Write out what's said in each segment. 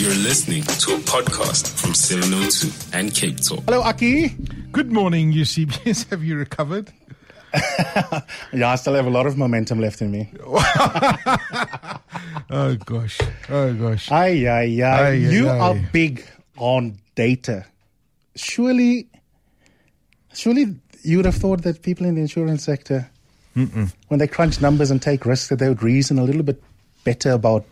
You're listening to a podcast from 702 and Cape Talk. Hello, Aki. Good morning, Eusebius. Have you recovered? Yeah, I still have a lot of momentum left in me. Oh gosh. Oh gosh. Aye, aye, aye. Aye, you aye. are big on data. Surely, surely you would have thought that people in the insurance sector, when they crunch numbers and take risks, that they would reason a little bit better about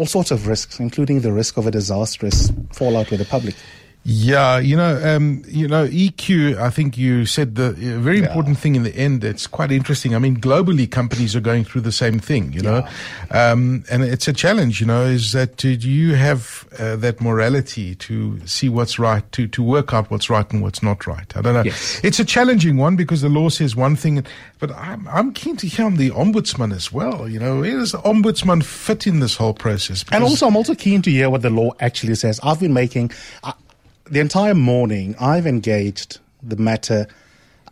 all sorts of risks, including the risk of a disastrous fallout with the public. Yeah, you know, um, you know, EQ. I think you said the uh, very important thing in the end. It's quite interesting. I mean, globally, companies are going through the same thing. You know, um, and it's a challenge. You know, is that do you have uh, that morality to see what's right, to to work out what's right and what's not right? I don't know. Yes. It's a challenging one because the law says one thing, but I'm I'm keen to hear on the ombudsman as well. You know, where does the ombudsman fit in this whole process? And also, I'm also keen to hear what the law actually says. I've been making uh, the entire morning. I've engaged the matter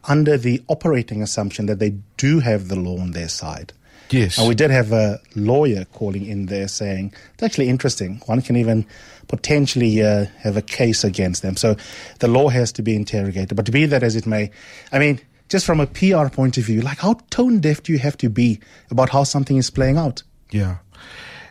under the operating assumption that they do have the law on their side. yes, And we did have a lawyer calling in there saying it's actually interesting. One can even potentially uh, have a case against them. So the law has to be interrogated. But to be that as it may, I mean, just from a PR point of view, like how tone deaf do you have to be about how something is playing out? Yeah.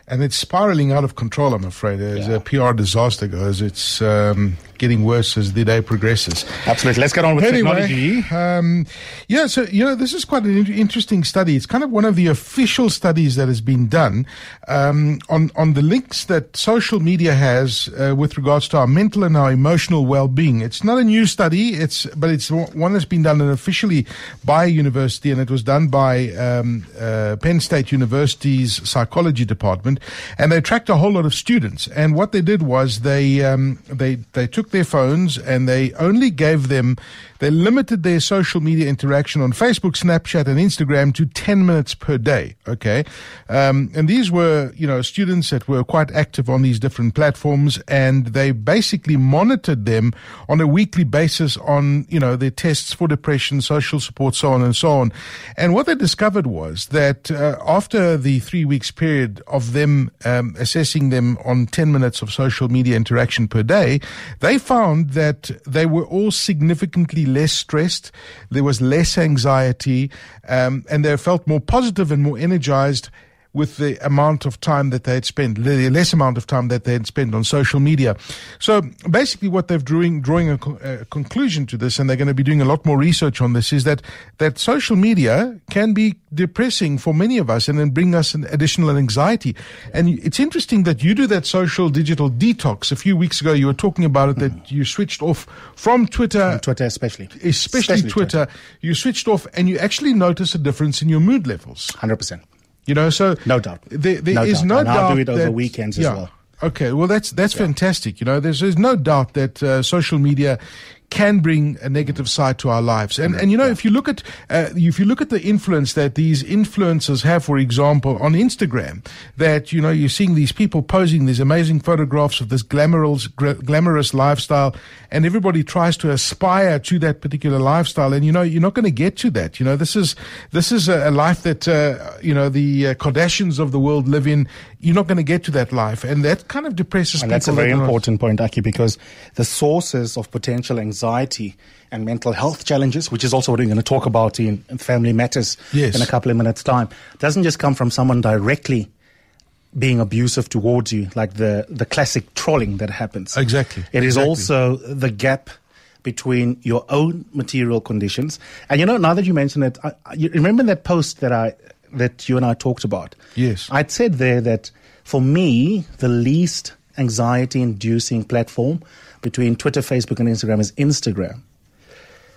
And it's spiraling out of control, I'm afraid. As a PR disaster goes, it's um, getting worse as the day progresses. Absolutely. Let's get on with Anyway, technology. um, yeah, so, you know, this is quite an in- interesting study. It's kind of one of the official studies that has been done um, on, on the links that social media has uh, with regards to our mental and our emotional well-being. It's not a new study, it's but it's one that's been done officially by a university, and it was done by um, uh, Penn State University's psychology department, and they tracked a whole lot of students. And what they did was they um, they they took their phones and they only gave them they limited their social media interaction on Facebook, Snapchat, and Instagram to 10 minutes per day. Okay. Um, and these were, you know, students that were quite active on these different platforms and they basically monitored them on a weekly basis on, you know, their tests for depression, social support, so on and so on. And what they discovered was that uh, after the three weeks period of them um, assessing them on 10 minutes of social media interaction per day, they found that they were all significantly less stressed. There was less anxiety, um, and they felt more positive and more energized with the amount of time that they had spent, the less amount of time that they had spent on social media. So basically, what they're drawing, drawing a, co- a conclusion to this, and they're going to be doing a lot more research on this, is that that social media can be depressing for many of us, and then bring us an additional anxiety. And it's interesting that you do that social digital detox. A few weeks ago, you were talking about it that you switched off from Twitter Twitter, especially. especially, Twitter, you switched off and you actually notice a difference in your mood levels. 100%. You know, so No doubt. There, there No is doubt. no And doubt I'll do it over that- weekends as yeah. well. Okay, well that's that's fantastic. You know, there's there's no doubt that uh, social media can bring a negative side to our lives. And and you know, if you look at uh, if you look at the influence that these influencers have, for example, on Instagram, that you know you're seeing these people posing these amazing photographs of this glamorous glamorous lifestyle, and everybody tries to aspire to that particular lifestyle. And you know, you're not going to get to that. You know, this is this is a, a life that uh, you know the uh, Kardashians of the world live in. You're not going to get to that life, and that kind of depresses And people. that's a very important point, Aki, because the sources of potential anxiety and mental health challenges, which is also what we're going to talk about in Family Matters Yes. in a couple of minutes' time, doesn't just come from someone directly being abusive towards you, like the, the classic trolling that happens. Exactly, It is exactly. also the gap between your own material conditions. And you know, now that you mention it, I- you remember that post that I that you and I talked about? Yes. I'd said there that for me, the least anxiety inducing platform between Twitter, Facebook, and Instagram is Instagram.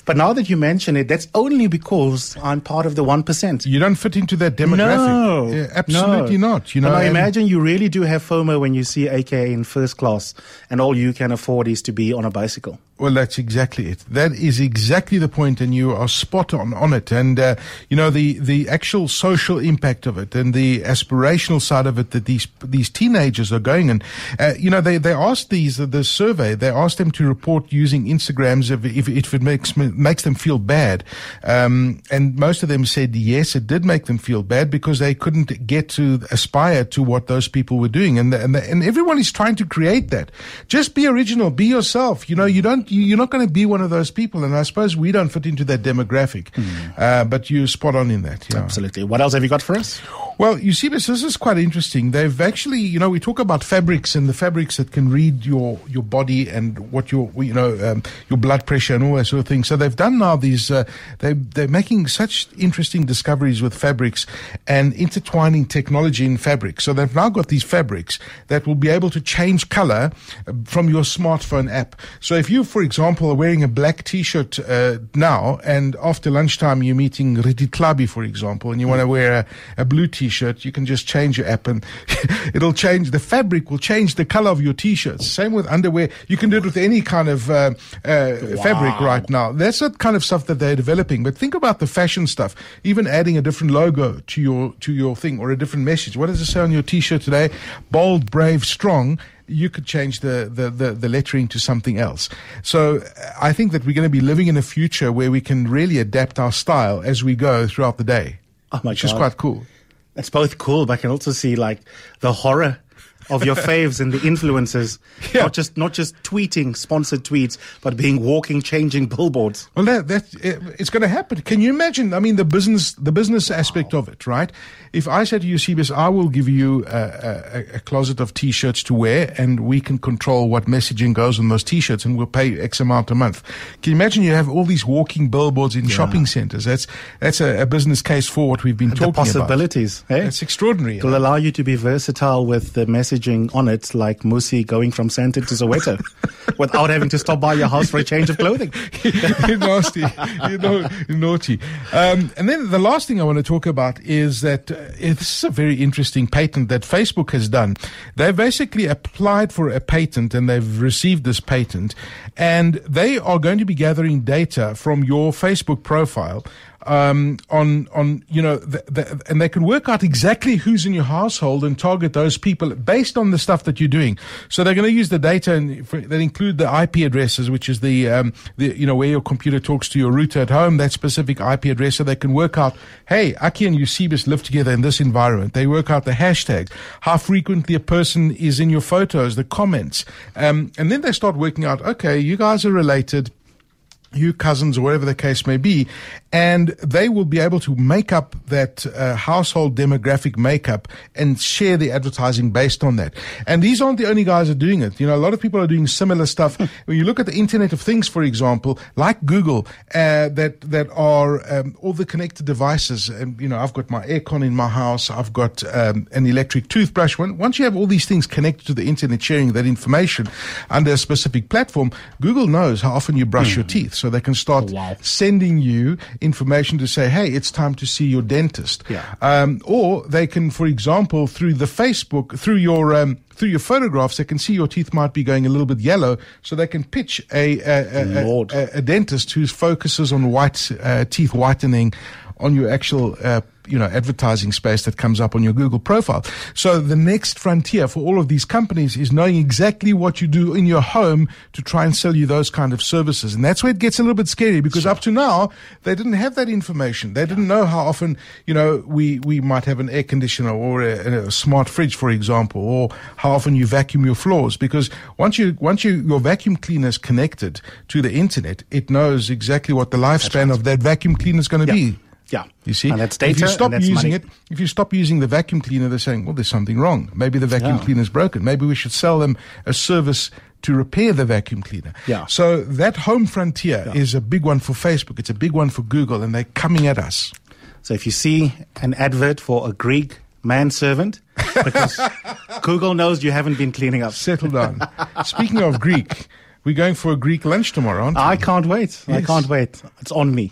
But now that you mention it, that's only because I'm part of the 1%. You don't fit into that demographic. No, Yeah, absolutely no. not. You know, and- imagine you really do have FOMO when you see AKA in first class, and all you can afford is to be on a bicycle. Well, that's exactly it. That is exactly the point, and you are spot on on it. And uh, you know the the actual social impact of it, and the aspirational side of it that these these teenagers are going. And uh, you know they they asked these uh, the survey. They asked them to report using Instagrams if if, if it makes makes them feel bad. Um, and most of them said yes, it did make them feel bad because they couldn't get to aspire to what those people were doing. And and and everyone is trying to create that. Just be original. Be yourself. You know you don't you're not going to be one of those people. And I suppose we don't fit into that demographic. Mm. Uh, but you're spot on in that. Yeah. Absolutely. What else have you got for us? Well, you see, this, this is quite interesting. They've actually, you know, we talk about fabrics and the fabrics that can read your, your body and what your, you know, um, your blood pressure and all that sort of thing. So they've done now these, uh, they, they're making such interesting discoveries with fabrics and intertwining technology in fabrics. So they've now got these fabrics that will be able to change color uh, from your smartphone app. So if you, for example, are wearing a black t-shirt uh, now and after lunchtime you're meeting Riti Klabi, for example, and you want to wear a, a blue t-shirt, t-shirt, you can just change your app and it'll change the fabric will change the color of your t-shirts. Same with underwear. You can do it with any kind of uh, uh, wow. fabric right now. That's the kind of stuff that they're developing. But think about the fashion stuff. Even adding a different logo to your to your thing or a different message. What does it say on your t-shirt today? Bold, brave, strong you could change the, the, the, the, lettering to something else. So uh, I think that we're going to be living in a future where we can really adapt our style as we go throughout the day. Oh my which God. is quite cool it's both cool, but I can also see like the horror of your faves and the influencers, yeah. not just not just tweeting sponsored tweets, but being walking, changing billboards. Well, that, that it's going to happen. Can you imagine? I mean, the business the business aspect wow. of it, right? If I said to you, CBS, I will give you a, a, a, closet of T-shirts to wear, and we can control what messaging goes on those T-shirts, and we'll pay X amount a month. Can you imagine? You have all these walking billboards in yeah. shopping centers. That's that's a, a, business case for what we've been the talking possibilities, about. Possibilities. Eh? Hey? It's extraordinary. It will eh? allow you to be versatile with the message messaging on it, like Musi going from Sandton to Soweto, without having to stop by your house for a change of clothing. you're nasty. You're naughty. Um, and then the last thing I want to talk about is that uh, this is a very interesting patent that Facebook has done. They've basically applied for a patent and they've received this patent, and they are going to be gathering data from your Facebook profile um, on on you know, the, the, and they can work out exactly who's in your household and target those people based on the stuff that you're doing. So they're going to use the data and for, that include the IP addresses, which is the um, the you know where your computer talks to your router at home, that specific IP address, so they can work out, hey, Aki and Eusebius live together in this environment. They work out the hashtags, how frequently a person is in your photos, the comments, um, and then they start working out, okay, you guys are related you cousins or whatever the case may be, and they will be able to make up that uh, household demographic makeup and share the advertising based on that. And these aren't the only guys that are doing it. You know, a lot of people are doing similar stuff. when you look at the Internet of Things, for example, like Google, uh, that that are um, all the connected devices. And you know, I've got my aircon in my house. I've got um, an electric toothbrush. When, once you have all these things connected to the internet, sharing that information under a specific platform, Google knows how often you brush mm. your teeth so they can start oh, wow. sending you information to say, hey, it's time to see your dentist. Yeah. Um, or they can, for example, through the Facebook, through your um, through your photographs, they can see your teeth might be going a little bit yellow, so they can pitch a a, a, a, a dentist who focuses on white uh, teeth whitening on your actual uh, you know, advertising space that comes up on your Google profile. So the next frontier for all of these companies is knowing exactly what you do in your home to try and sell you those kind of services. And that's where it gets a little bit scary because sure. up to now, they didn't have that information. They didn't know how often, you know, we, we might have an air conditioner or a, a smart fridge, for example, or how often you vacuum your floors. Because once you, once you, your vacuum cleaner is connected to the internet, it knows exactly what the lifespan right. of that vacuum cleaner is going to yeah. be. Yeah. You see? And that's data. If you stop using money. it, if you stop using the vacuum cleaner, they're saying, well, there's something wrong. Maybe the vacuum yeah. cleaner is broken. Maybe we should sell them a service to repair the vacuum cleaner. Yeah. So that home frontier yeah. is a big one for Facebook. It's a big one for Google, and they're coming at us. So if you see an advert for a Greek manservant, because Google knows you haven't been cleaning up. Settle down. Speaking of Greek, we're going for a Greek lunch tomorrow, aren't we? I can't wait. Yes. I can't wait. It's on me.